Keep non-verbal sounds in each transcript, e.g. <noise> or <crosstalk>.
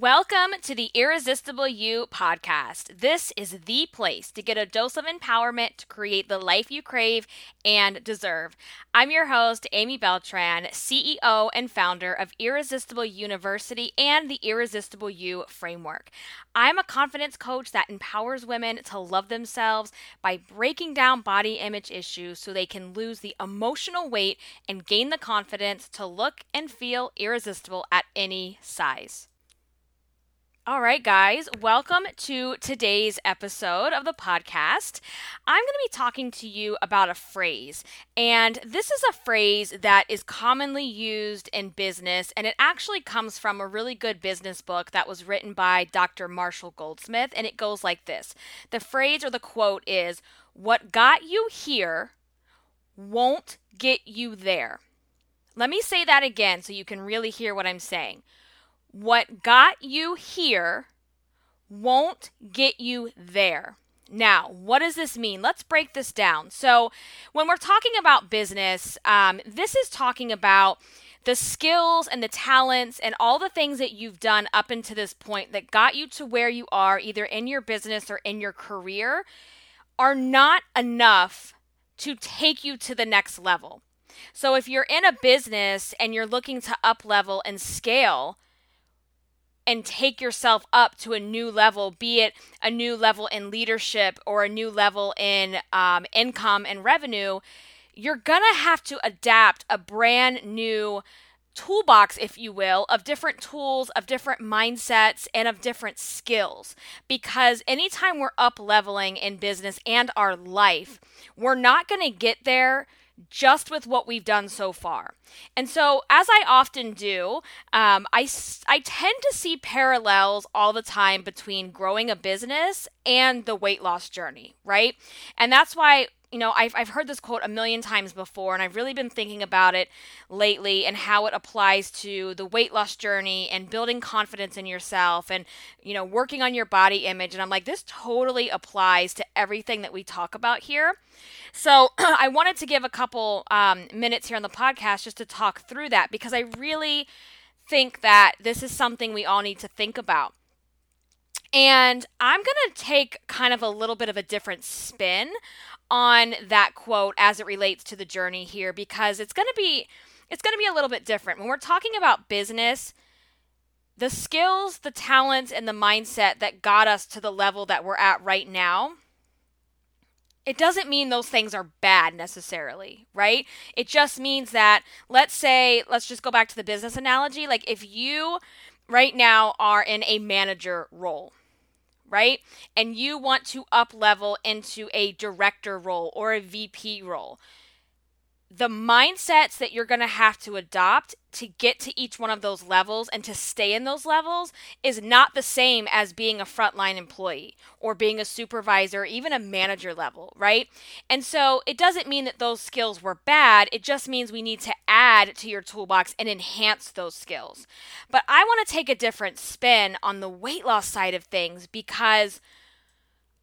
Welcome to the Irresistible You podcast. This is the place to get a dose of empowerment to create the life you crave and deserve. I'm your host, Amy Beltran, CEO and founder of Irresistible University and the Irresistible You framework. I'm a confidence coach that empowers women to love themselves by breaking down body image issues so they can lose the emotional weight and gain the confidence to look and feel irresistible at any size. All right, guys, welcome to today's episode of the podcast. I'm going to be talking to you about a phrase, and this is a phrase that is commonly used in business, and it actually comes from a really good business book that was written by Dr. Marshall Goldsmith, and it goes like this The phrase or the quote is, What got you here won't get you there. Let me say that again so you can really hear what I'm saying what got you here won't get you there. Now, what does this mean? Let's break this down. So, when we're talking about business, um, this is talking about the skills and the talents and all the things that you've done up until this point that got you to where you are, either in your business or in your career, are not enough to take you to the next level. So, if you're in a business and you're looking to up level and scale, and take yourself up to a new level, be it a new level in leadership or a new level in um, income and revenue, you're going to have to adapt a brand new toolbox, if you will, of different tools, of different mindsets, and of different skills. Because anytime we're up leveling in business and our life, we're not going to get there just with what we've done so far. And so, as I often do, um, I, I tend to see parallels all the time between growing a business and the weight loss journey, right? And that's why you know, I've, I've heard this quote a million times before, and I've really been thinking about it lately and how it applies to the weight loss journey and building confidence in yourself and, you know, working on your body image. And I'm like, this totally applies to everything that we talk about here. So <clears throat> I wanted to give a couple um, minutes here on the podcast just to talk through that because I really think that this is something we all need to think about. And I'm going to take kind of a little bit of a different spin on that quote as it relates to the journey here because it's going to be it's going to be a little bit different. When we're talking about business, the skills, the talents and the mindset that got us to the level that we're at right now, it doesn't mean those things are bad necessarily, right? It just means that let's say let's just go back to the business analogy, like if you right now are in a manager role, right? And you want to up level into a director role or a VP role. The mindsets that you're going to have to adopt to get to each one of those levels and to stay in those levels is not the same as being a frontline employee or being a supervisor, even a manager level, right? And so it doesn't mean that those skills were bad. It just means we need to add to your toolbox and enhance those skills. But I want to take a different spin on the weight loss side of things because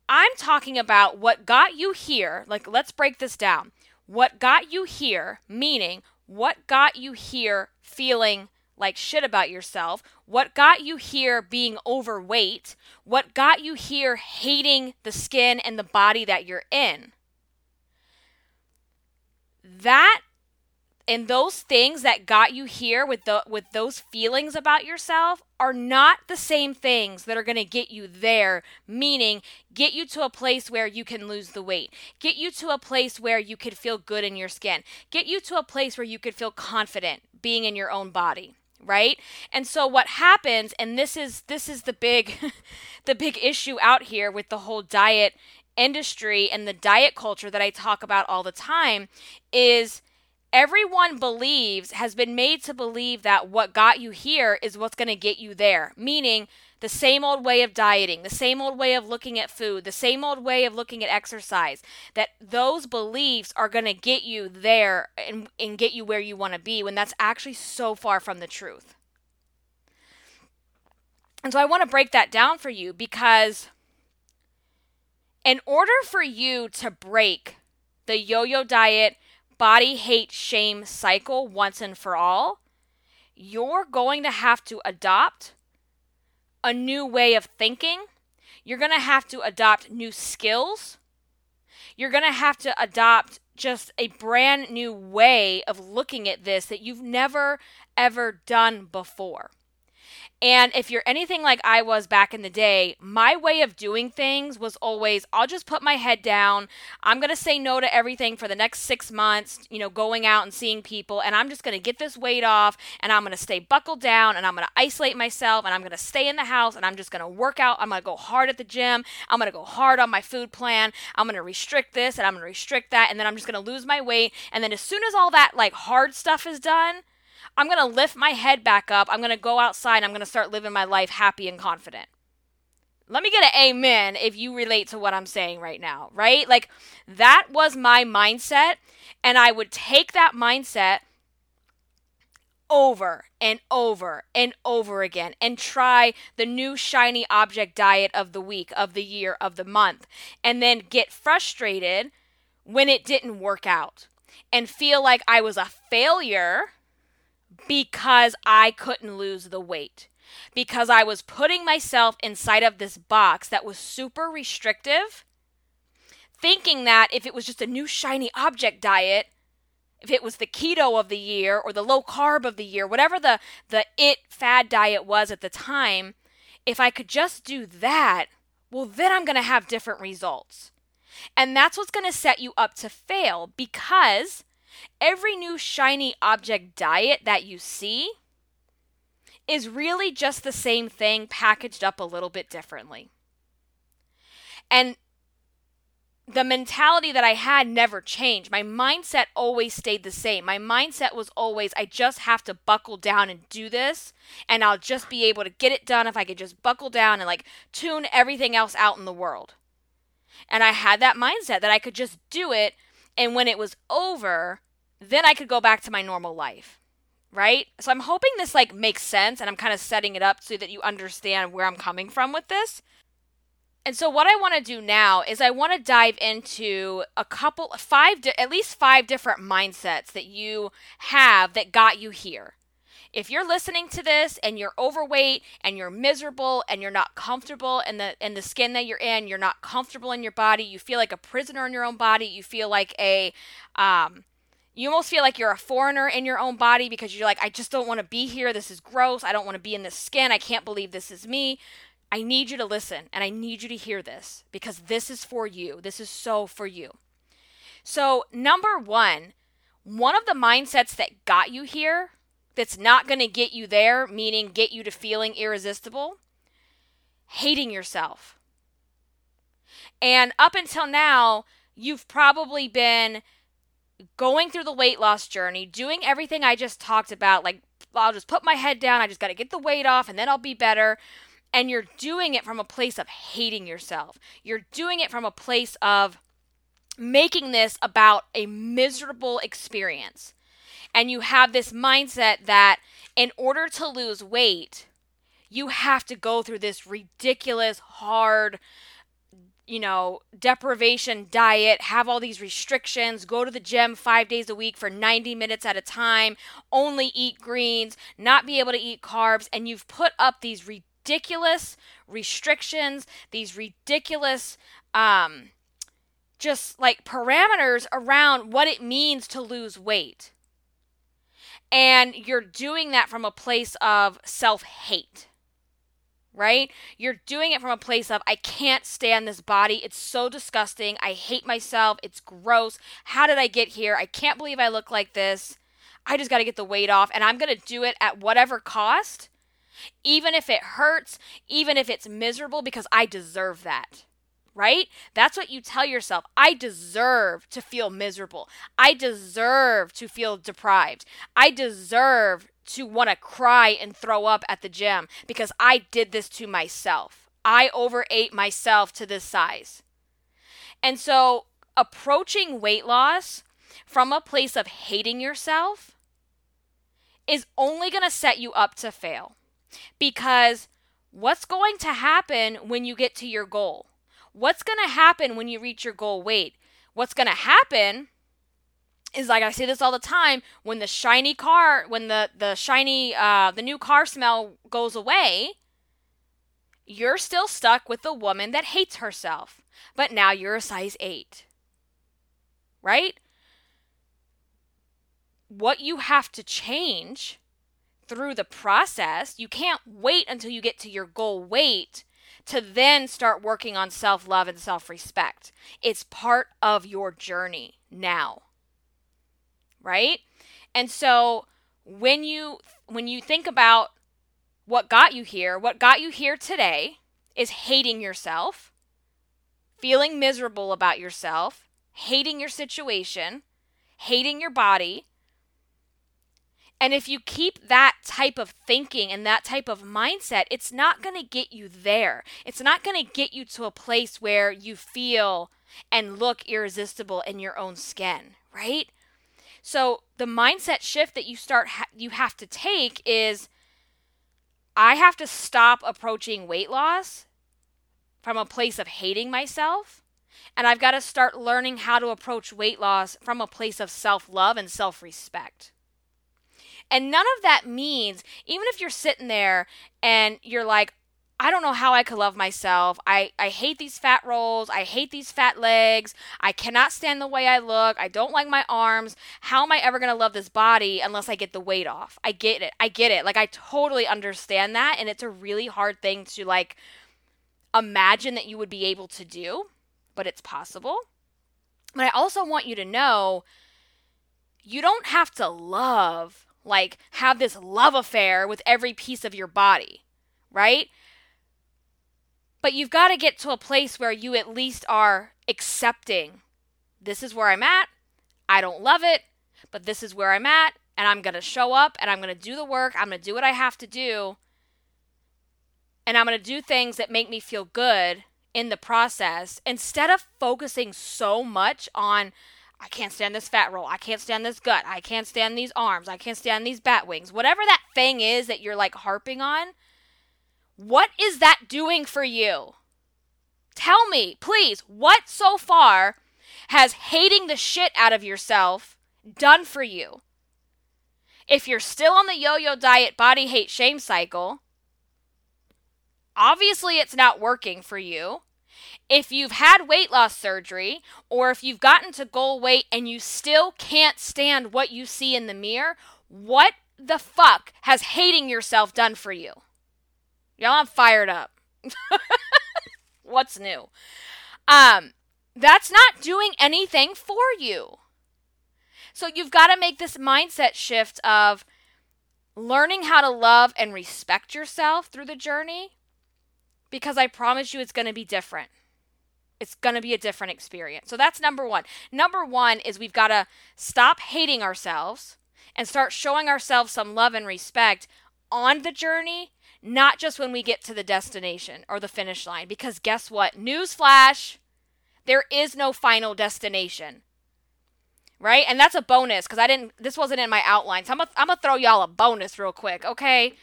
I'm talking about what got you here. Like, let's break this down. What got you here, meaning what got you here feeling like shit about yourself? What got you here being overweight? What got you here hating the skin and the body that you're in? That and those things that got you here with the with those feelings about yourself are not the same things that are going to get you there meaning get you to a place where you can lose the weight get you to a place where you could feel good in your skin get you to a place where you could feel confident being in your own body right? And so what happens and this is this is the big <laughs> the big issue out here with the whole diet industry and the diet culture that I talk about all the time is everyone believes has been made to believe that what got you here is what's going to get you there. Meaning the same old way of dieting the same old way of looking at food the same old way of looking at exercise that those beliefs are going to get you there and, and get you where you want to be when that's actually so far from the truth. And so i want to break that down for you because in order for you to break the yo-yo diet body hate shame cycle once and for all, you're going to have to adopt a new way of thinking. You're going to have to adopt new skills. You're going to have to adopt just a brand new way of looking at this that you've never, ever done before. And if you're anything like I was back in the day, my way of doing things was always I'll just put my head down. I'm going to say no to everything for the next six months, you know, going out and seeing people. And I'm just going to get this weight off and I'm going to stay buckled down and I'm going to isolate myself and I'm going to stay in the house and I'm just going to work out. I'm going to go hard at the gym. I'm going to go hard on my food plan. I'm going to restrict this and I'm going to restrict that. And then I'm just going to lose my weight. And then as soon as all that like hard stuff is done, I'm going to lift my head back up. I'm going to go outside. I'm going to start living my life happy and confident. Let me get an amen if you relate to what I'm saying right now, right? Like that was my mindset. And I would take that mindset over and over and over again and try the new shiny object diet of the week, of the year, of the month, and then get frustrated when it didn't work out and feel like I was a failure because I couldn't lose the weight. Because I was putting myself inside of this box that was super restrictive, thinking that if it was just a new shiny object diet, if it was the keto of the year or the low carb of the year, whatever the, the it fad diet was at the time, if I could just do that, well, then I'm going to have different results. And that's what's going to set you up to fail because every new shiny object diet that you see is really just the same thing packaged up a little bit differently. And the mentality that I had never changed. My mindset always stayed the same. My mindset was always, I just have to buckle down and do this, and I'll just be able to get it done if I could just buckle down and like tune everything else out in the world. And I had that mindset that I could just do it, and when it was over, then I could go back to my normal life. Right? So I'm hoping this like makes sense and I'm kind of setting it up so that you understand where I'm coming from with this. And so what I want to do now is I want to dive into a couple five at least five different mindsets that you have that got you here. If you're listening to this and you're overweight and you're miserable and you're not comfortable in the in the skin that you're in, you're not comfortable in your body, you feel like a prisoner in your own body, you feel like a um you almost feel like you're a foreigner in your own body because you're like, I just don't want to be here. This is gross. I don't want to be in this skin. I can't believe this is me. I need you to listen and I need you to hear this because this is for you. This is so for you. So, number one, one of the mindsets that got you here that's not going to get you there, meaning get you to feeling irresistible, hating yourself. And up until now, you've probably been going through the weight loss journey, doing everything I just talked about, like I'll just put my head down, I just got to get the weight off and then I'll be better. And you're doing it from a place of hating yourself. You're doing it from a place of making this about a miserable experience. And you have this mindset that in order to lose weight, you have to go through this ridiculous, hard, you know, deprivation diet, have all these restrictions, go to the gym five days a week for 90 minutes at a time, only eat greens, not be able to eat carbs, and you've put up these ridiculous restrictions, these ridiculous, um, just like parameters around what it means to lose weight. And you're doing that from a place of self hate right? You're doing it from a place of, I can't stand this body. It's so disgusting. I hate myself. It's gross. How did I get here? I can't believe I look like this. I just got to get the weight off, and I'm going to do it at whatever cost, even if it hurts, even if it's miserable, because I deserve that. Right? That's what you tell yourself. I deserve to feel miserable. I deserve to feel deprived. I deserve to want to cry and throw up at the gym because I did this to myself. I overate myself to this size. And so, approaching weight loss from a place of hating yourself is only going to set you up to fail. Because what's going to happen when you get to your goal? What's going to happen when you reach your goal weight? What's going to happen is like I say this all the time when the shiny car when the the shiny uh the new car smell goes away you're still stuck with the woman that hates herself, but now you're a size 8. Right? What you have to change through the process, you can't wait until you get to your goal weight to then start working on self love and self respect. It's part of your journey now. Right? And so when you when you think about what got you here, what got you here today is hating yourself, feeling miserable about yourself, hating your situation, hating your body. And if you keep that type of thinking and that type of mindset, it's not going to get you there. It's not going to get you to a place where you feel and look irresistible in your own skin, right? So the mindset shift that you start ha- you have to take is I have to stop approaching weight loss from a place of hating myself. And I've got to start learning how to approach weight loss from a place of self love and self respect. And none of that means, even if you're sitting there and you're like, I don't know how I could love myself. I, I hate these fat rolls. I hate these fat legs. I cannot stand the way I look. I don't like my arms. How am I ever going to love this body unless I get the weight off? I get it. I get it. Like, I totally understand that. And it's a really hard thing to, like, imagine that you would be able to do, but it's possible. But I also want you to know you don't have to love, like, have this love affair with every piece of your body, right? But you've got to get to a place where you at least are accepting this is where I'm at. I don't love it, but this is where I'm at. And I'm going to show up and I'm going to do the work. I'm going to do what I have to do. And I'm going to do things that make me feel good in the process instead of focusing so much on I can't stand this fat roll. I can't stand this gut. I can't stand these arms. I can't stand these bat wings. Whatever that thing is that you're like harping on, what is that doing for you? Tell me, please, what so far has hating the shit out of yourself done for you? If you're still on the yo yo diet body hate shame cycle, obviously it's not working for you. If you've had weight loss surgery or if you've gotten to goal weight and you still can't stand what you see in the mirror, what the fuck has hating yourself done for you? Y'all, I'm fired up. <laughs> What's new? Um, that's not doing anything for you. So you've got to make this mindset shift of learning how to love and respect yourself through the journey because I promise you it's going to be different. It's going to be a different experience. So that's number one. Number one is we've got to stop hating ourselves and start showing ourselves some love and respect on the journey not just when we get to the destination or the finish line. Because guess what? Newsflash, there is no final destination. Right? And that's a bonus because I didn't, this wasn't in my outline. So I'm going to throw y'all a bonus real quick, okay?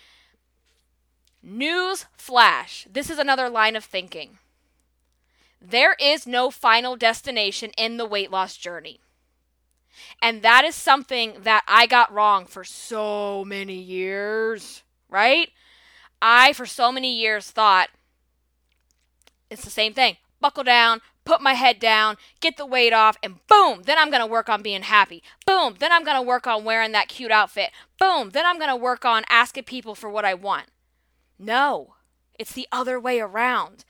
News flash. This is another line of thinking. There is no final destination in the weight loss journey. And that is something that I got wrong for so many years, right? I, for so many years, thought it's the same thing. Buckle down, put my head down, get the weight off, and boom, then I'm going to work on being happy. Boom, then I'm going to work on wearing that cute outfit. Boom, then I'm going to work on asking people for what I want. No, it's the other way around.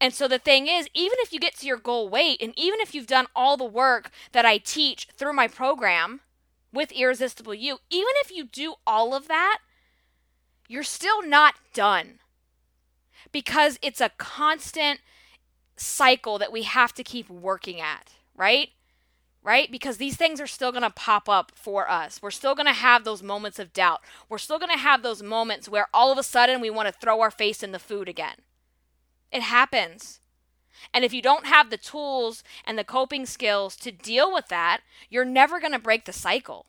And so the thing is, even if you get to your goal weight, and even if you've done all the work that I teach through my program with Irresistible You, even if you do all of that, you're still not done because it's a constant cycle that we have to keep working at, right? Right? Because these things are still going to pop up for us. We're still going to have those moments of doubt. We're still going to have those moments where all of a sudden we want to throw our face in the food again. It happens. And if you don't have the tools and the coping skills to deal with that, you're never going to break the cycle.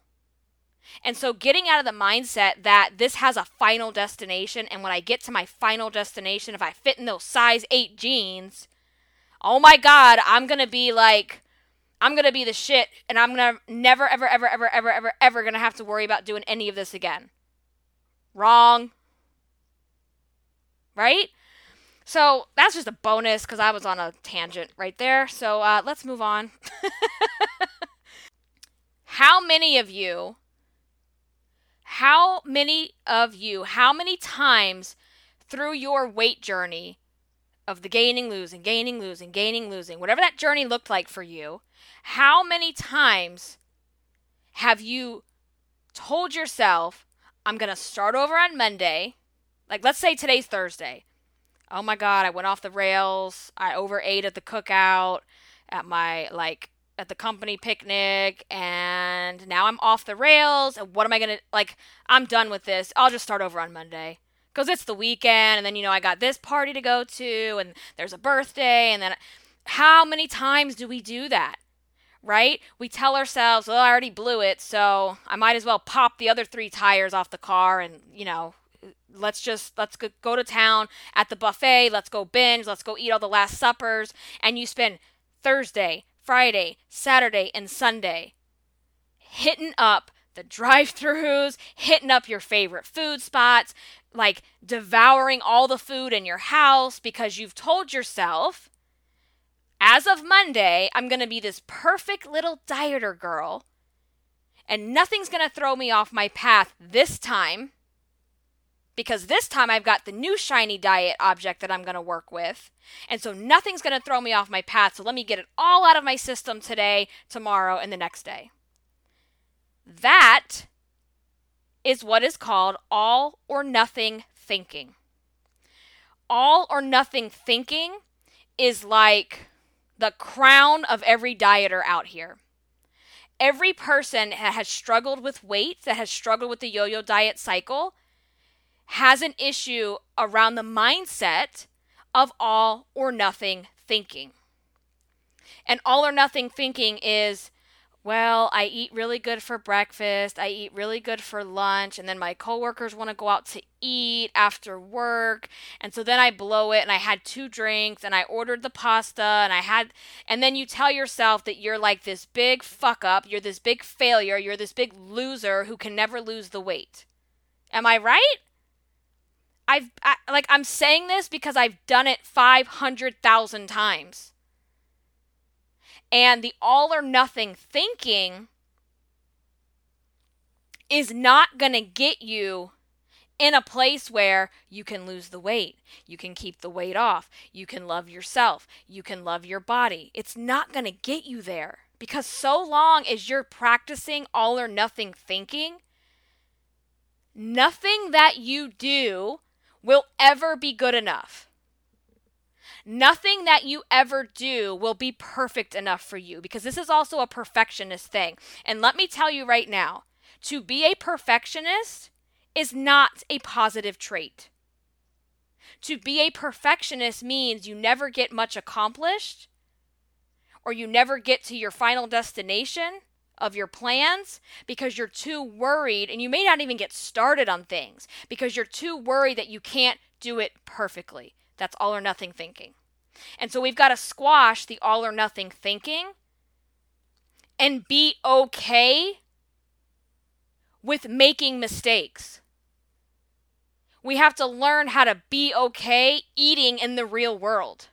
And so getting out of the mindset that this has a final destination and when I get to my final destination if I fit in those size 8 jeans, oh my god, I'm going to be like I'm going to be the shit and I'm going to never ever ever ever ever ever ever going to have to worry about doing any of this again. Wrong. Right? So that's just a bonus because I was on a tangent right there. So uh, let's move on. <laughs> how many of you, how many of you, how many times through your weight journey of the gaining, losing, gaining, losing, gaining, losing, whatever that journey looked like for you, how many times have you told yourself, I'm going to start over on Monday? Like, let's say today's Thursday. Oh my God, I went off the rails. I overate at the cookout, at my, like, at the company picnic, and now I'm off the rails. And what am I going to, like, I'm done with this. I'll just start over on Monday because it's the weekend and then you know I got this party to go to and there's a birthday and then how many times do we do that? Right? We tell ourselves, "Well, I already blew it, so I might as well pop the other 3 tires off the car and, you know, let's just let's go to town at the buffet, let's go binge, let's go eat all the last suppers." And you spend Thursday, Friday, Saturday, and Sunday hitting up the drive throughs, hitting up your favorite food spots, like devouring all the food in your house because you've told yourself, as of Monday, I'm going to be this perfect little dieter girl, and nothing's going to throw me off my path this time because this time I've got the new shiny diet object that I'm going to work with. And so nothing's going to throw me off my path. So let me get it all out of my system today, tomorrow, and the next day. That is what is called all or nothing thinking. All or nothing thinking is like the crown of every dieter out here. Every person that has struggled with weight, that has struggled with the yo yo diet cycle, has an issue around the mindset of all or nothing thinking. And all or nothing thinking is well, I eat really good for breakfast, I eat really good for lunch, and then my coworkers want to go out to eat after work, and so then I blow it and I had two drinks and I ordered the pasta and I had and then you tell yourself that you're like this big fuck up, you're this big failure, you're this big loser who can never lose the weight. Am I right? I've I, like I'm saying this because I've done it 500,000 times. And the all or nothing thinking is not going to get you in a place where you can lose the weight, you can keep the weight off, you can love yourself, you can love your body. It's not going to get you there because so long as you're practicing all or nothing thinking, nothing that you do will ever be good enough. Nothing that you ever do will be perfect enough for you because this is also a perfectionist thing. And let me tell you right now to be a perfectionist is not a positive trait. To be a perfectionist means you never get much accomplished or you never get to your final destination of your plans because you're too worried and you may not even get started on things because you're too worried that you can't do it perfectly. That's all or nothing thinking. And so we've got to squash the all or nothing thinking and be okay with making mistakes. We have to learn how to be okay eating in the real world.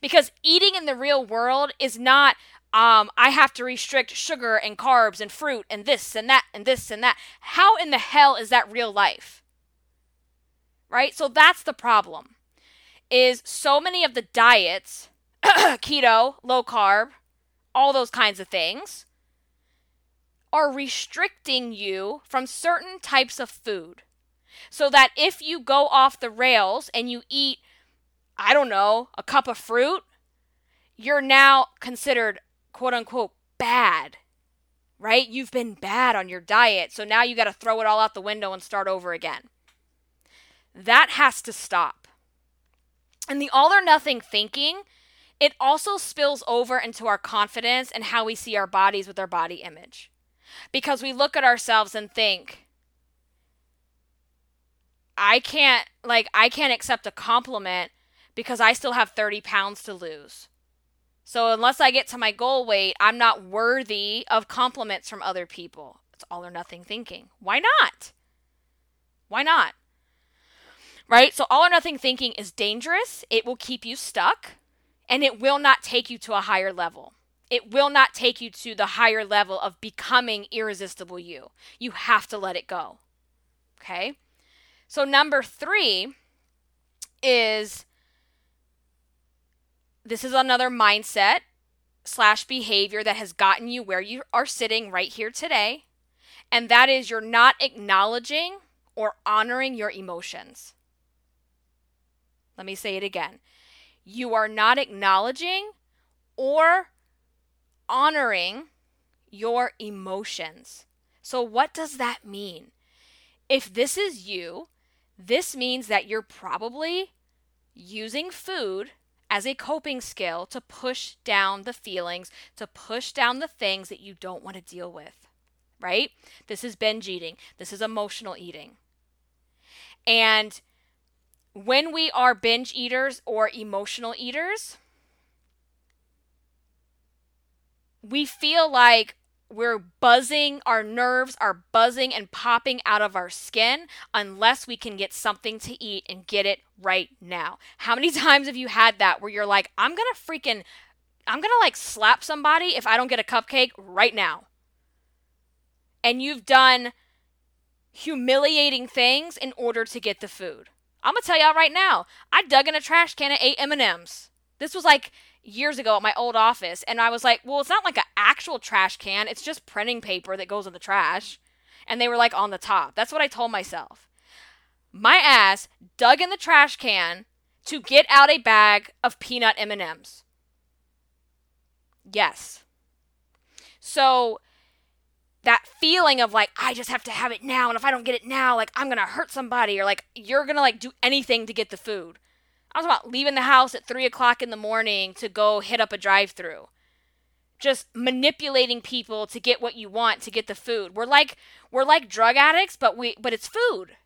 Because eating in the real world is not, um, I have to restrict sugar and carbs and fruit and this and that and this and that. How in the hell is that real life? Right? So that's the problem is so many of the diets, <clears throat> keto, low carb, all those kinds of things, are restricting you from certain types of food. So that if you go off the rails and you eat, I don't know, a cup of fruit, you're now considered quote unquote bad, right? You've been bad on your diet. So now you got to throw it all out the window and start over again. That has to stop. And the all or nothing thinking, it also spills over into our confidence and how we see our bodies with our body image. Because we look at ourselves and think, I can't, like, I can't accept a compliment because I still have 30 pounds to lose. So unless I get to my goal weight, I'm not worthy of compliments from other people. It's all or nothing thinking. Why not? Why not? Right? So all or nothing thinking is dangerous. It will keep you stuck and it will not take you to a higher level. It will not take you to the higher level of becoming irresistible you. You have to let it go. Okay? So, number three is this is another mindset slash behavior that has gotten you where you are sitting right here today. And that is you're not acknowledging or honoring your emotions. Let me say it again. You are not acknowledging or honoring your emotions. So, what does that mean? If this is you, this means that you're probably using food as a coping skill to push down the feelings, to push down the things that you don't want to deal with, right? This is binge eating, this is emotional eating. And when we are binge eaters or emotional eaters, we feel like we're buzzing, our nerves are buzzing and popping out of our skin unless we can get something to eat and get it right now. How many <laughs> times have you had that where you're like, I'm gonna freaking, I'm gonna like slap somebody if I don't get a cupcake right now? And you've done humiliating things in order to get the food. I'm gonna tell y'all right now, I dug in a trash can and ate M&Ms. This was like years ago at my old office and I was like, well, it's not like an actual trash can, it's just printing paper that goes in the trash. And they were like on the top. That's what I told myself. My ass dug in the trash can to get out a bag of peanut M&Ms. Yes. So that feeling of like I just have to have it now and if I don't get it now like I'm going to hurt somebody or like you're going to like do anything to get the food. I was about leaving the house at three o'clock in the morning to go hit up a drive through. Just manipulating people to get what you want to get the food. We're like we're like drug addicts, but we but it's food.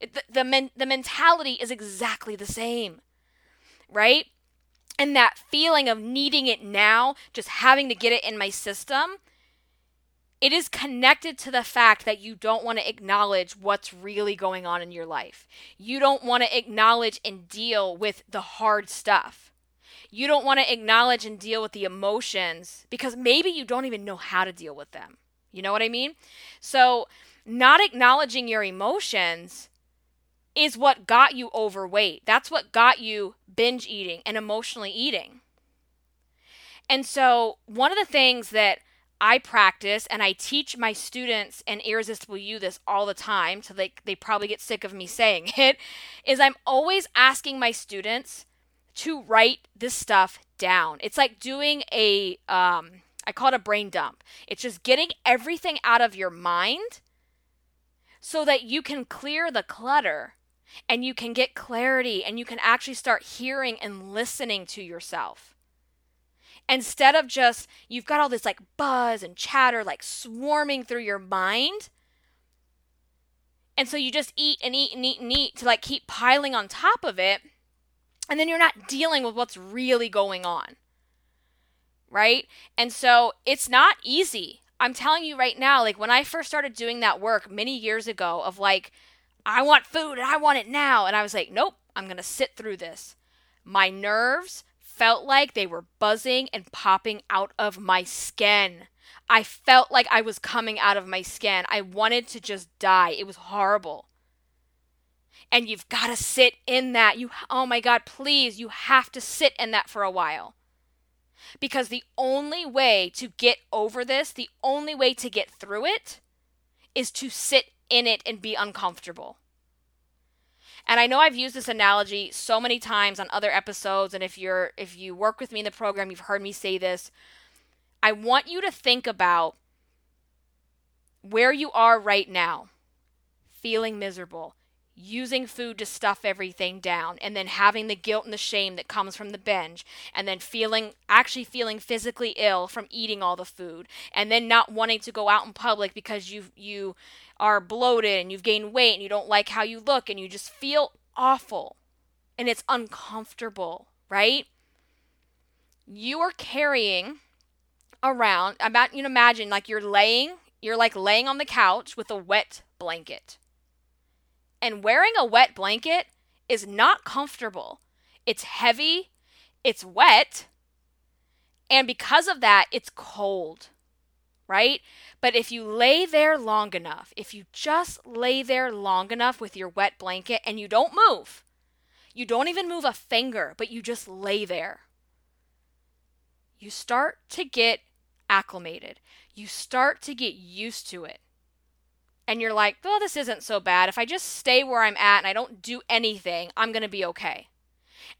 It, the the, men, the mentality is exactly the same, right? And that feeling of needing it now, just having to get it in my system, it is connected to the fact that you don't want to acknowledge what's really going on in your life. You don't want to acknowledge and deal with the hard stuff. You don't want to acknowledge and deal with the emotions because maybe you don't even know how to deal with them. You know what I mean? So, not acknowledging your emotions is what got you overweight. That's what got you binge eating and emotionally eating. And so, one of the things that I practice and I teach my students and Irresistible You this all the time, so they, they probably get sick of me saying <laughs> it, is I'm always asking my students to write this stuff down. It's like doing a, um, I call it a brain dump. It's just getting everything out of your mind so that you can clear the clutter and you can get clarity and you can actually start hearing and listening to yourself instead of just you've got all this like buzz and chatter like swarming through your mind. And so you just eat and eat and eat and eat to like keep piling on top of it. And then you're not dealing with what's really going on. Right? And so it's not easy. I'm telling you right now like when i first started doing that work many years ago of like i want food and i want it now. And i was like nope i'm going to sit through this. My nerves felt like they were buzzing and popping out of my skin. I felt like I was coming out of my skin. I wanted to just die. It was horrible. And you've got to sit in that. You oh my god, please, you have to sit in that for a while. Because the only way to get over this, the only way to get through it is to sit in it and be uncomfortable. And I know I've used this analogy so many times on other episodes and if you're if you work with me in the program, you've heard me say this. I want you to think about where you are right now, feeling miserable, using food to stuff everything down, and then having the guilt and the shame that comes from the binge, and then feeling actually feeling physically ill from eating all the food, and then not wanting to go out in public because you you are bloated and you've gained weight and you don't like how you look and you just feel awful and it's uncomfortable, right? You are carrying around, about you imagine like you're laying, you're like laying on the couch with a wet blanket. And wearing a wet blanket is not comfortable. It's heavy, it's wet, and because of that, it's cold, right? But if you lay there long enough, if you just lay there long enough with your wet blanket and you don't move, you don't even move a finger, but you just lay there, you start to get acclimated. You start to get used to it. And you're like, well, this isn't so bad. If I just stay where I'm at and I don't do anything, I'm going to be okay.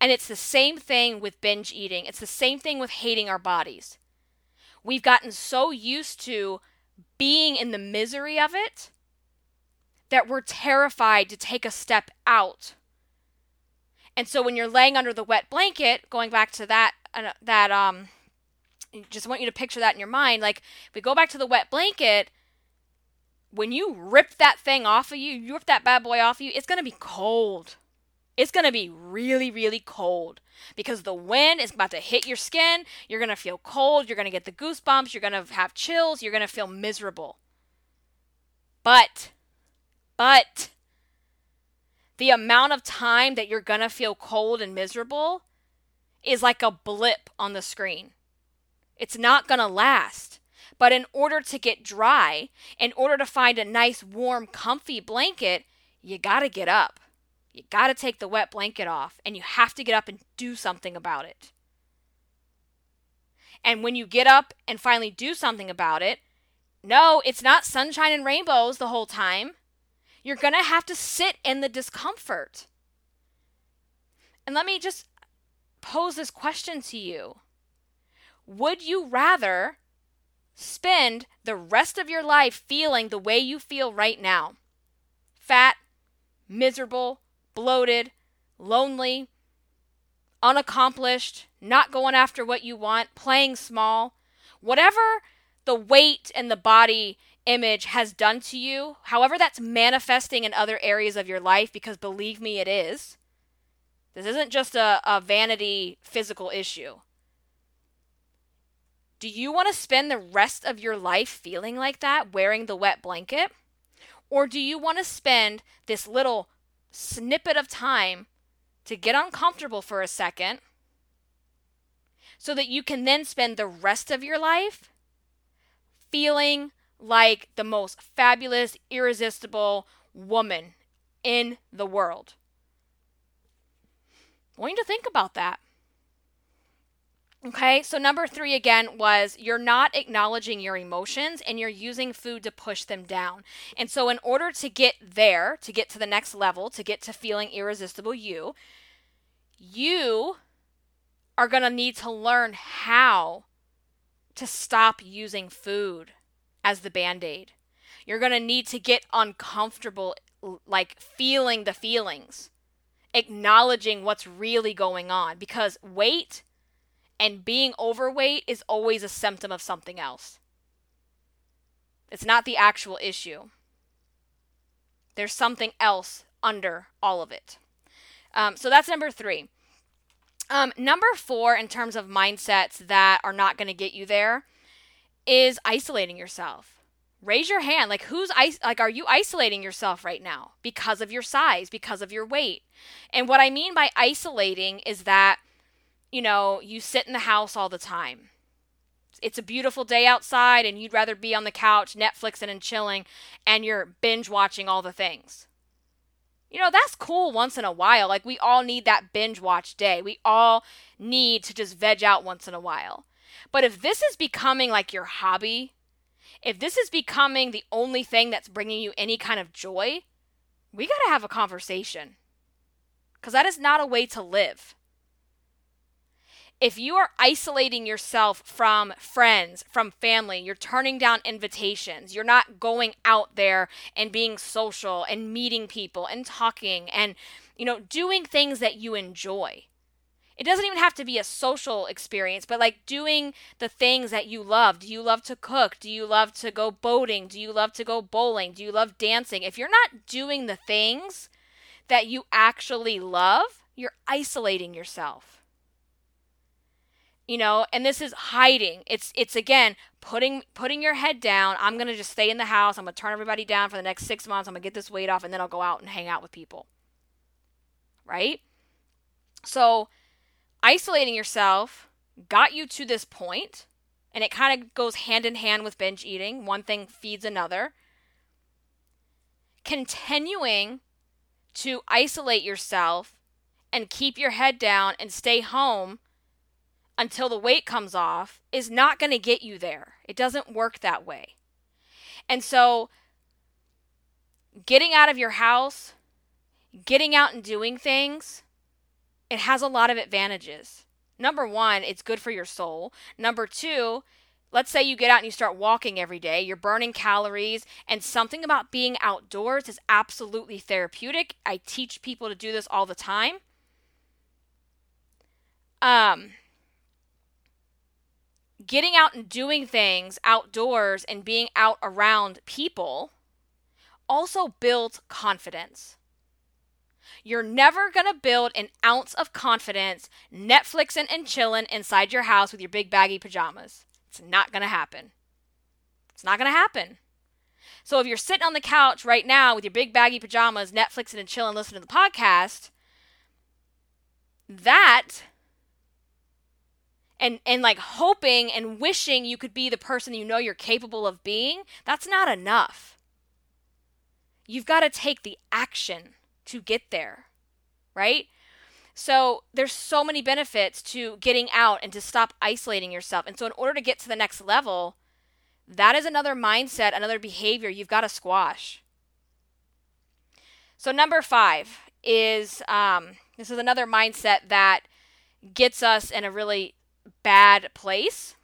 And it's the same thing with binge eating. It's the same thing with hating our bodies. We've gotten so used to being in the misery of it that we're terrified to take a step out. And so when you're laying under the wet blanket, going back to that uh, that um just want you to picture that in your mind. Like, if we go back to the wet blanket, when you rip that thing off of you, you rip that bad boy off of you, it's going to be cold. It's going to be really, really cold because the wind is about to hit your skin. You're going to feel cold. You're going to get the goosebumps. You're going to have chills. You're going to feel miserable. But, but, the amount of time that you're going to feel cold and miserable is like a blip on the screen. It's not going to last. But in order to get dry, in order to find a nice, warm, comfy blanket, you got to get up. You got to take the wet blanket off, and you have to get up and do something about it. And when you get up and finally do something about it, no, it's not sunshine and rainbows the whole time. You're going to have to sit in the discomfort. And let me just pose this question to you would you rather spend the rest of your life feeling the way you feel right now? Fat, miserable, bloated, lonely, unaccomplished, not going after what you want, playing small, whatever the weight and the body image has done to you, however that's manifesting in other areas of your life, because believe me, it is. This isn't just a, a vanity physical issue. Do you want to spend the rest of your life feeling like that, wearing the wet blanket? Or do you want to spend this little snippet of time to get uncomfortable for a second so that you can then spend the rest of your life feeling like the most fabulous, irresistible woman in the world? I want you to think about that. Okay, so number three again was you're not acknowledging your emotions and you're using food to push them down. And so, in order to get there, to get to the next level, to get to feeling irresistible you, you are going to need to learn how to stop using food as the band aid. You're going to need to get uncomfortable, like feeling the feelings, acknowledging what's really going on because weight and being overweight is always a symptom of something else. It's not the actual issue. There's something else under all of it. Um, so that's number three. Um, number four, in terms of mindsets that are not going to get you there, is isolating yourself. Raise your hand. Like, who's like, are you isolating yourself right now because of your size, because of your weight? And what I mean by isolating is that you know, you sit in the house all the time. It's a beautiful day outside and you'd rather be on the couch Netflixing and chilling and you're binge watching all the things. You know, that's cool once in a while. Like we all need that binge watch day. We all need to just veg out once in a while. But if this is becoming like your hobby, if this is becoming the only thing that's bringing you any kind of joy, we got to have a conversation. Because that is not a way to live if you are isolating yourself from friends, from family, you're turning down invitations, you're not going out there and being social and meeting people and talking and, you know, doing things that you enjoy. It doesn't even have to be a social experience, but like doing the things that you love. Do you love to cook? Do you love to go boating? Do you love to go bowling? Do you love dancing? If you're not doing the things that you actually love, you're isolating yourself you know and this is hiding it's it's again putting putting your head down i'm going to just stay in the house i'm going to turn everybody down for the next 6 months i'm going to get this weight off and then i'll go out and hang out with people right? So, isolating yourself got you to this point, and it kind of goes hand in hand with binge eating. One thing feeds another. Continuing to isolate yourself and keep your head down and stay home until the weight comes off is not going to get you there. It doesn't work that way. And so, getting out of your house, getting out and doing things, it has a lot of advantages. Number one, it's good for your soul. Number two, let's say you get out and you start walking every day, you're burning calories, and something about being outdoors is absolutely therapeutic. I teach people to do this all the time. Um, getting out and doing things outdoors and being out around people also builds confidence. You're never going to build an ounce of confidence Netflixing and chilling inside your house with your big baggy pajamas. It's not going to happen. It's not going to happen. So if you're sitting on the couch right now with your big baggy pajamas, Netflixing and chilling, listening to the podcast, that and and like hoping and wishing you could be the person you know you're capable of being, that's not enough. You've got to take the action to get there, right? So there's so many benefits to getting out and to stop isolating yourself. And so in order to get to the next level, that is another mindset, another behavior you've got to squash. So number five is um, this is another mindset that gets us in a really bad place,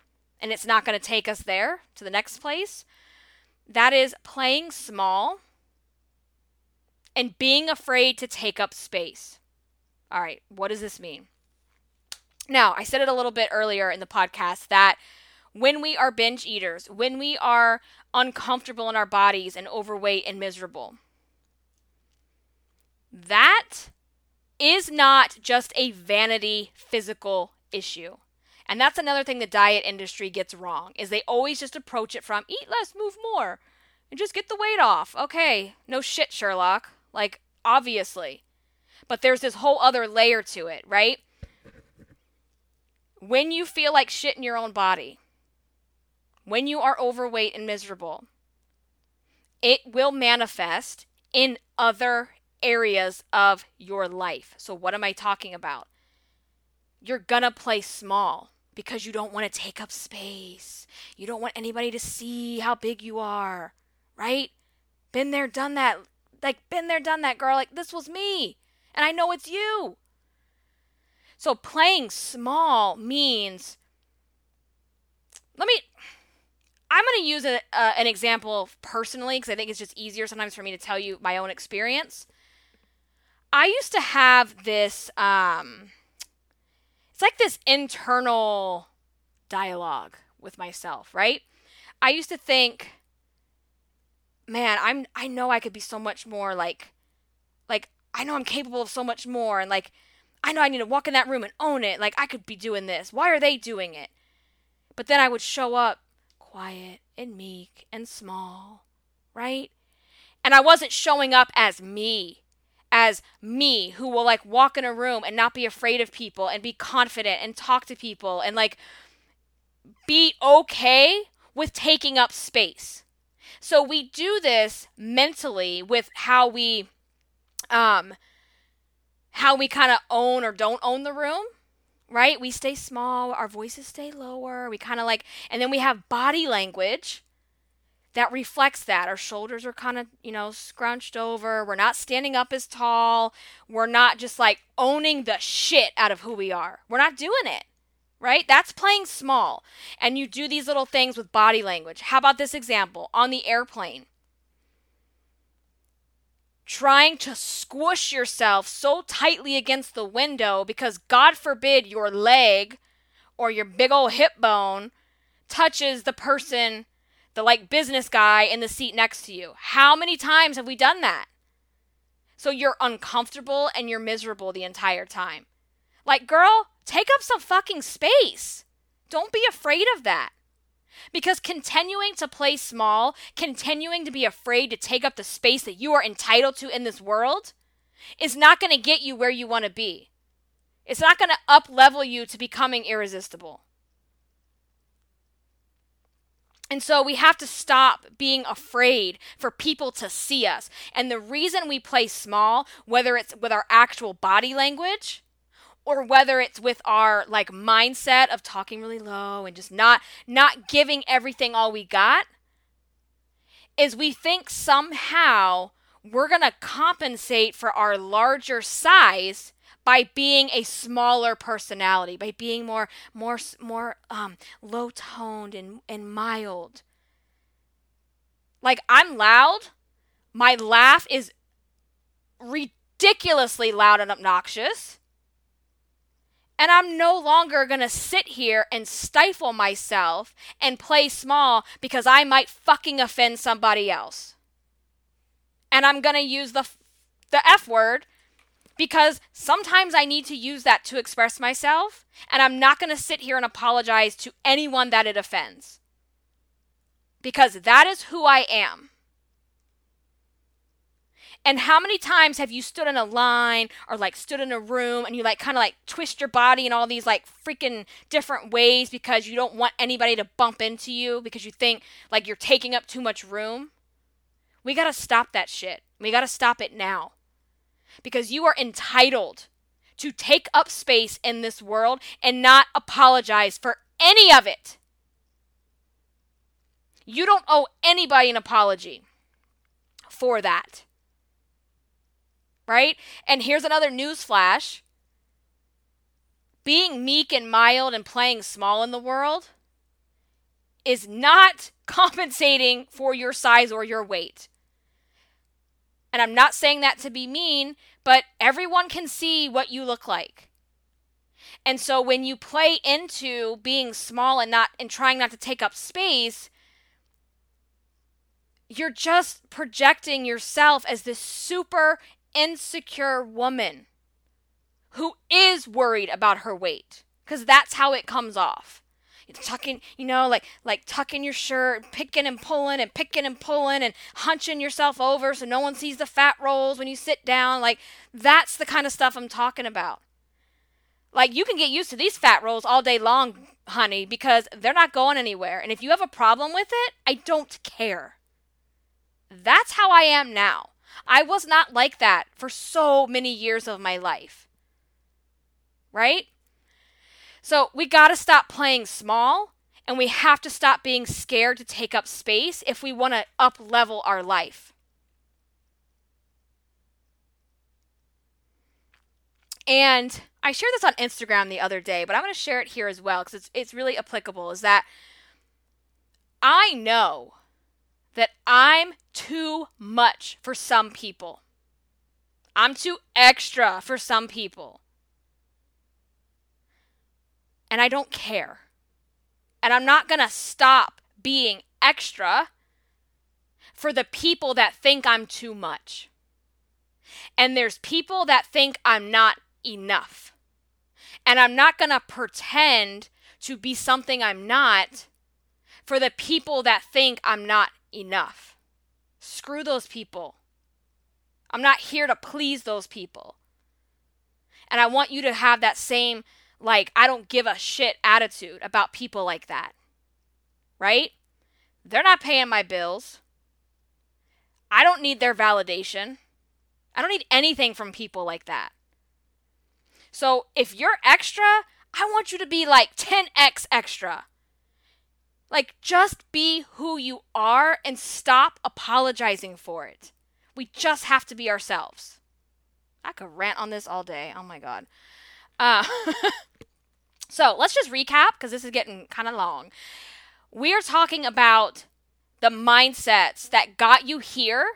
and it's not going to take us there to the next place. That is playing small and being afraid to take up space. All right, what does this mean? Now, I said it a little bit earlier in the podcast that when we are binge eaters, when we are uncomfortable in our bodies and overweight and miserable, that is not just a vanity physical issue. And that's another thing the diet industry gets wrong is they always just approach it from eat less, move more, and just get the weight off. Okay, no shit, Sherlock. Like, obviously. But there's this whole other layer to it, right? When you feel like shit in your own body, when you are overweight and miserable, it will manifest in other areas of your life. So, what am I talking about? You're gonna play small because you don't want to take up space. You don't want anybody to see how big you are, right? Been there, done that. Like, been there, done that, girl. Like, this was me. And I know it's you. So, playing small means. Let me. I'm going to use a, an example personally because I think it's just easier sometimes for me to tell you my own experience. I used to have this. Um, it's like this internal dialogue with myself, right? I used to think man, I'm I know I could be so much more like like I know I'm capable of so much more and like I know I need to walk in that room and own it. Like I could be doing this. Why are they doing it? But then I would show up quiet and meek and small, right? And I wasn't showing up as me, as me who will like walk in a room and not be afraid of people and be confident and talk to people and like be okay with taking up space. So we do this mentally with how we um how we kind of own or don't own the room, right? We stay small, our voices stay lower. We kind of like and then we have body language that reflects that. Our shoulders are kind of, you know, scrunched over. We're not standing up as tall. We're not just like owning the shit out of who we are. We're not doing it right? That's playing small. And you do these little things with body language. How about this example on the airplane? Trying to squish yourself so tightly against the window because, God forbid, your leg or your big old hip bone touches the person, the like business guy in the seat next to you. How many times have we done that? So you're uncomfortable and you're miserable the entire time. Like, girl, Take up some fucking space. Don't be afraid of that. Because continuing to play small, continuing to be afraid to take up the space that you are entitled to in this world, is not going to get you where you want to be. It's not going to up level you to becoming irresistible. And so we have to stop being afraid for people to see us. And the reason we play small, whether it's with our actual body language or whether it's with our like mindset of talking really low and just not not giving everything all we got, is we think somehow we're going to compensate for our larger size by being a smaller personality, by being more more more um, low toned and, and mild. Like I'm loud. My laugh is ridiculously loud and obnoxious. And I'm no longer going to sit here and stifle myself and play small because I might fucking offend somebody else. And I'm going to use the the F word because sometimes I need to use that to express myself, and I'm not going to sit here and apologize to anyone that it offends. Because that is who I am. And how many times have you stood in a line or like stood in a room and you like kind of like twist your body in all these like freaking different ways because you don't want anybody to bump into you because you think like you're taking up too much room? We got to stop that shit. We got to stop it now because you are entitled to take up space in this world and not apologize for any of it. You don't owe anybody an apology for that. Right? And here's another news flash. Being meek and mild and playing small in the world is not <laughs> compensating for your size or your weight. And I'm not saying that to be mean, but everyone can see what you look like. And so when you play into being small and not and trying not to take up space, you're just projecting yourself as this super insecure woman who is worried about her weight because that's how it comes off tucking, you know, like like tucking your shirt, picking and pulling and picking and pulling and hunching yourself over so no one sees the fat rolls when you sit down. Like that's the kind of stuff I'm talking about. Like you can get used to these fat rolls all day long, honey, because they're not going anywhere. And if you have a problem with it, I don't care. That's how I am now. I was not like that for so many years of my life. Right? So we got to stop playing small and we have to stop being scared to take up space if we want to up level our life. And I shared this on Instagram the other day, but I'm going to share it here as well because it's, it's really applicable. Is that I know that I'm too much for some people. I'm too extra for some people and I don't care. And I'm not going to stop being extra for the people that think I'm too much. And there's people that think I'm not enough. And I'm not going to pretend to be something I'm not for the people that think I'm not enough. Screw those people. I'm not here to please those people. And I want you to have that same like I don't give a shit attitude about people like that. Right? They're not paying my bills. I don't need their validation. I don't need anything from people like that. So if you're extra, I want you to be like 10x extra. Like, just be who you are and stop apologizing for it. We just have to be ourselves. I could rant on this all day. Oh my God. Uh, <laughs> so let's just recap because this is getting kind of long. We are talking about the mindsets that got you here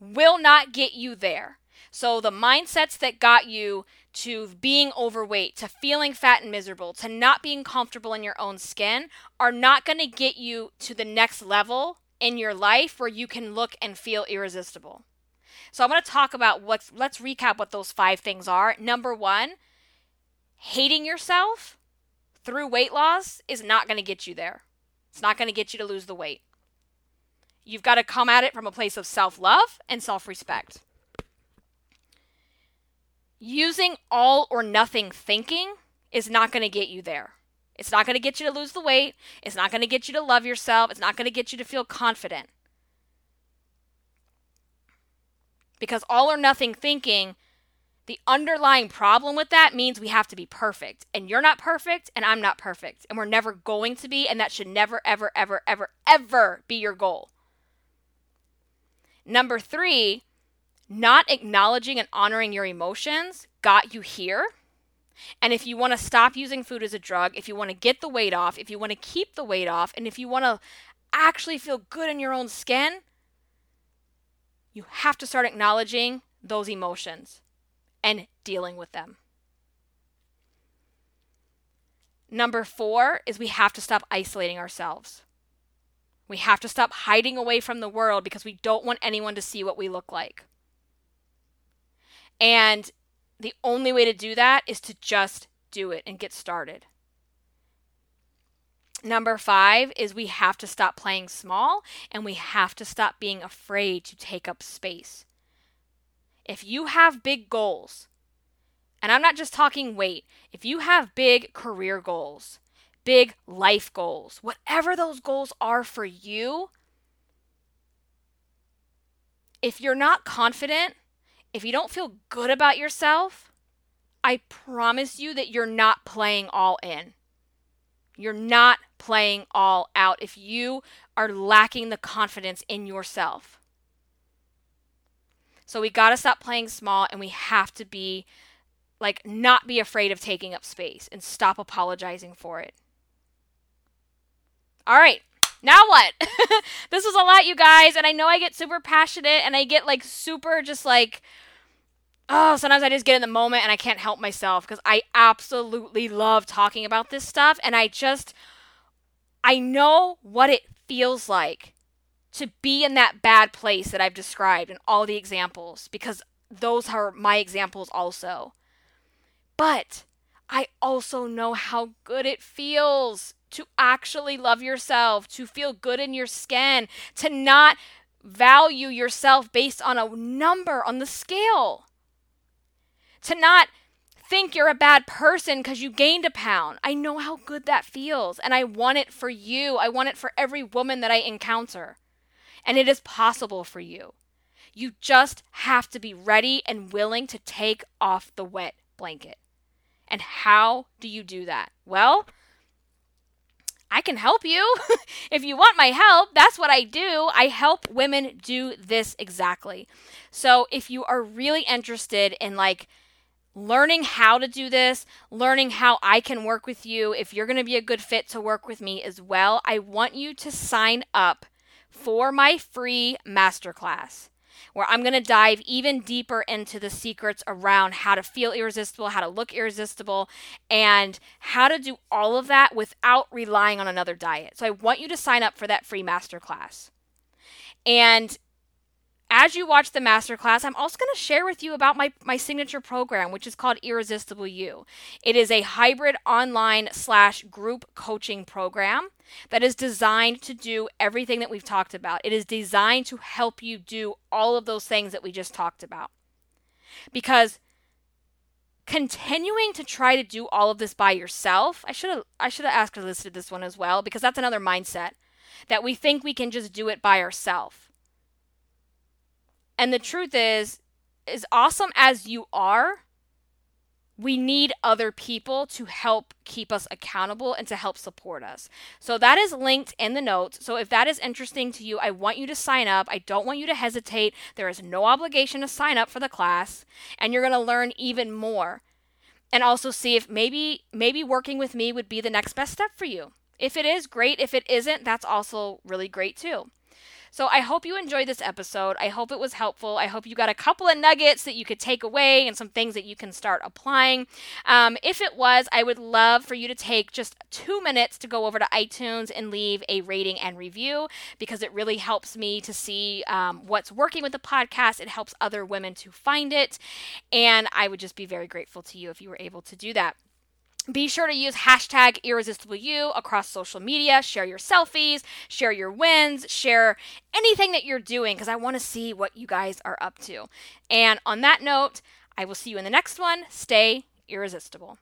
will not get you there. So the mindsets that got you to being overweight, to feeling fat and miserable, to not being comfortable in your own skin are not going to get you to the next level in your life where you can look and feel irresistible. So I'm going to talk about what let's recap what those 5 things are. Number 1, hating yourself through weight loss is not going to get you there. It's not going to get you to lose the weight. You've got to come at it from a place of self love and self respect. using all or nothing thinking is not going to get you there. It's not going to get you to lose the weight. It's not going to get you to love yourself. It's not going to get you to feel confident. Because all or nothing thinking, the underlying problem with that means we have to be perfect. And you're not perfect, and I'm not perfect. And we're never going to be, and that should never, ever, ever, ever, ever be your goal. Number three, not acknowledging and honoring your emotions got you here. And if you want to stop using food as a drug, if you want to get the weight off, if you want to keep the weight off, and if you want to actually feel good in your own skin, you have to start acknowledging those emotions and dealing with them. Number four is we have to stop isolating ourselves. We have to stop hiding away from the world because we don't want anyone to see what we look like. And the only way to do that is to just do it and get started. Number five is we have to stop playing small and we have to stop being afraid to take up space. If you have big goals, and I'm not just talking weight, if you have big career goals, big life goals, whatever those goals are for you, if you're not confident, if you don't feel good about yourself, I promise you that you're not playing all in. You're not playing all out if you are lacking the confidence in yourself. So we got to stop playing small and we have to be like not be afraid of taking up space and stop apologizing for it. All right. Now what? <laughs> this was a lot, you guys, and I know I get super passionate and I get like super just like oh, sometimes I just get in the moment and I can't help myself because I absolutely love talking about this stuff. And I just, I know what it feels like to be in that bad place that I've described in all the examples because those are my examples also. But I also know how good it feels to actually love yourself, to feel good in your skin, to not value yourself based on a number on the scale to not think you're a bad person because you gained a pound. I know how good that feels, and I want it for you. I want it for every woman that I encounter. And it is possible for you. You just have to be ready and willing to take off the wet blanket. And how do you do that? Well, I can help you. <laughs> if you want my help, that's what I do. I help women do this exactly. So if you are really interested in like learning how to do this, learning how I can work with you, if you're going to be a good fit to work with me as well, I want you to sign up for my free masterclass where I'm going to dive even deeper into the secrets around how to feel irresistible, how to look irresistible, and how to do all of that without relying on another diet. So I want you to sign up for that free masterclass. And as you watch the masterclass, I'm also going to share with you about my, my signature program, which is called Irresistible You. It is a hybrid online slash group coaching program that is designed to do everything that we've talked about. It is designed to help you do all of those things that we just talked about. Because continuing to try to do all of this by yourself, I should have I should have asked or listed this one as well because that's another mindset that we think we can just do it by ourselves and the truth is, as awesome as you are, we need other people to help keep us accountable and to help support us. So that is linked in the notes. So if that is interesting to you, I want you to sign up. I don't want you to hesitate. There is no obligation to sign up for the class, and you're going to learn even more. And also see if maybe maybe working with me would be the next best step for you. If it is, great. If it isn't, that's also really great too. So I hope you enjoyed this episode. I hope it was helpful. I hope you got a couple of nuggets that you could take away and some things that you can start applying. Um, if it was, I would love for you to take just two minutes to go over to iTunes and leave a rating and review because it really helps me to see um, what's working with the podcast. It helps other women to find it. And I would just be very grateful to you if you were able to do that. Be sure to use hashtag irresistibleu across social media. Share your selfies, share your wins, share anything that you're doing because I want to see what you guys are up to. And on that note, I will see you in the next one. Stay irresistible.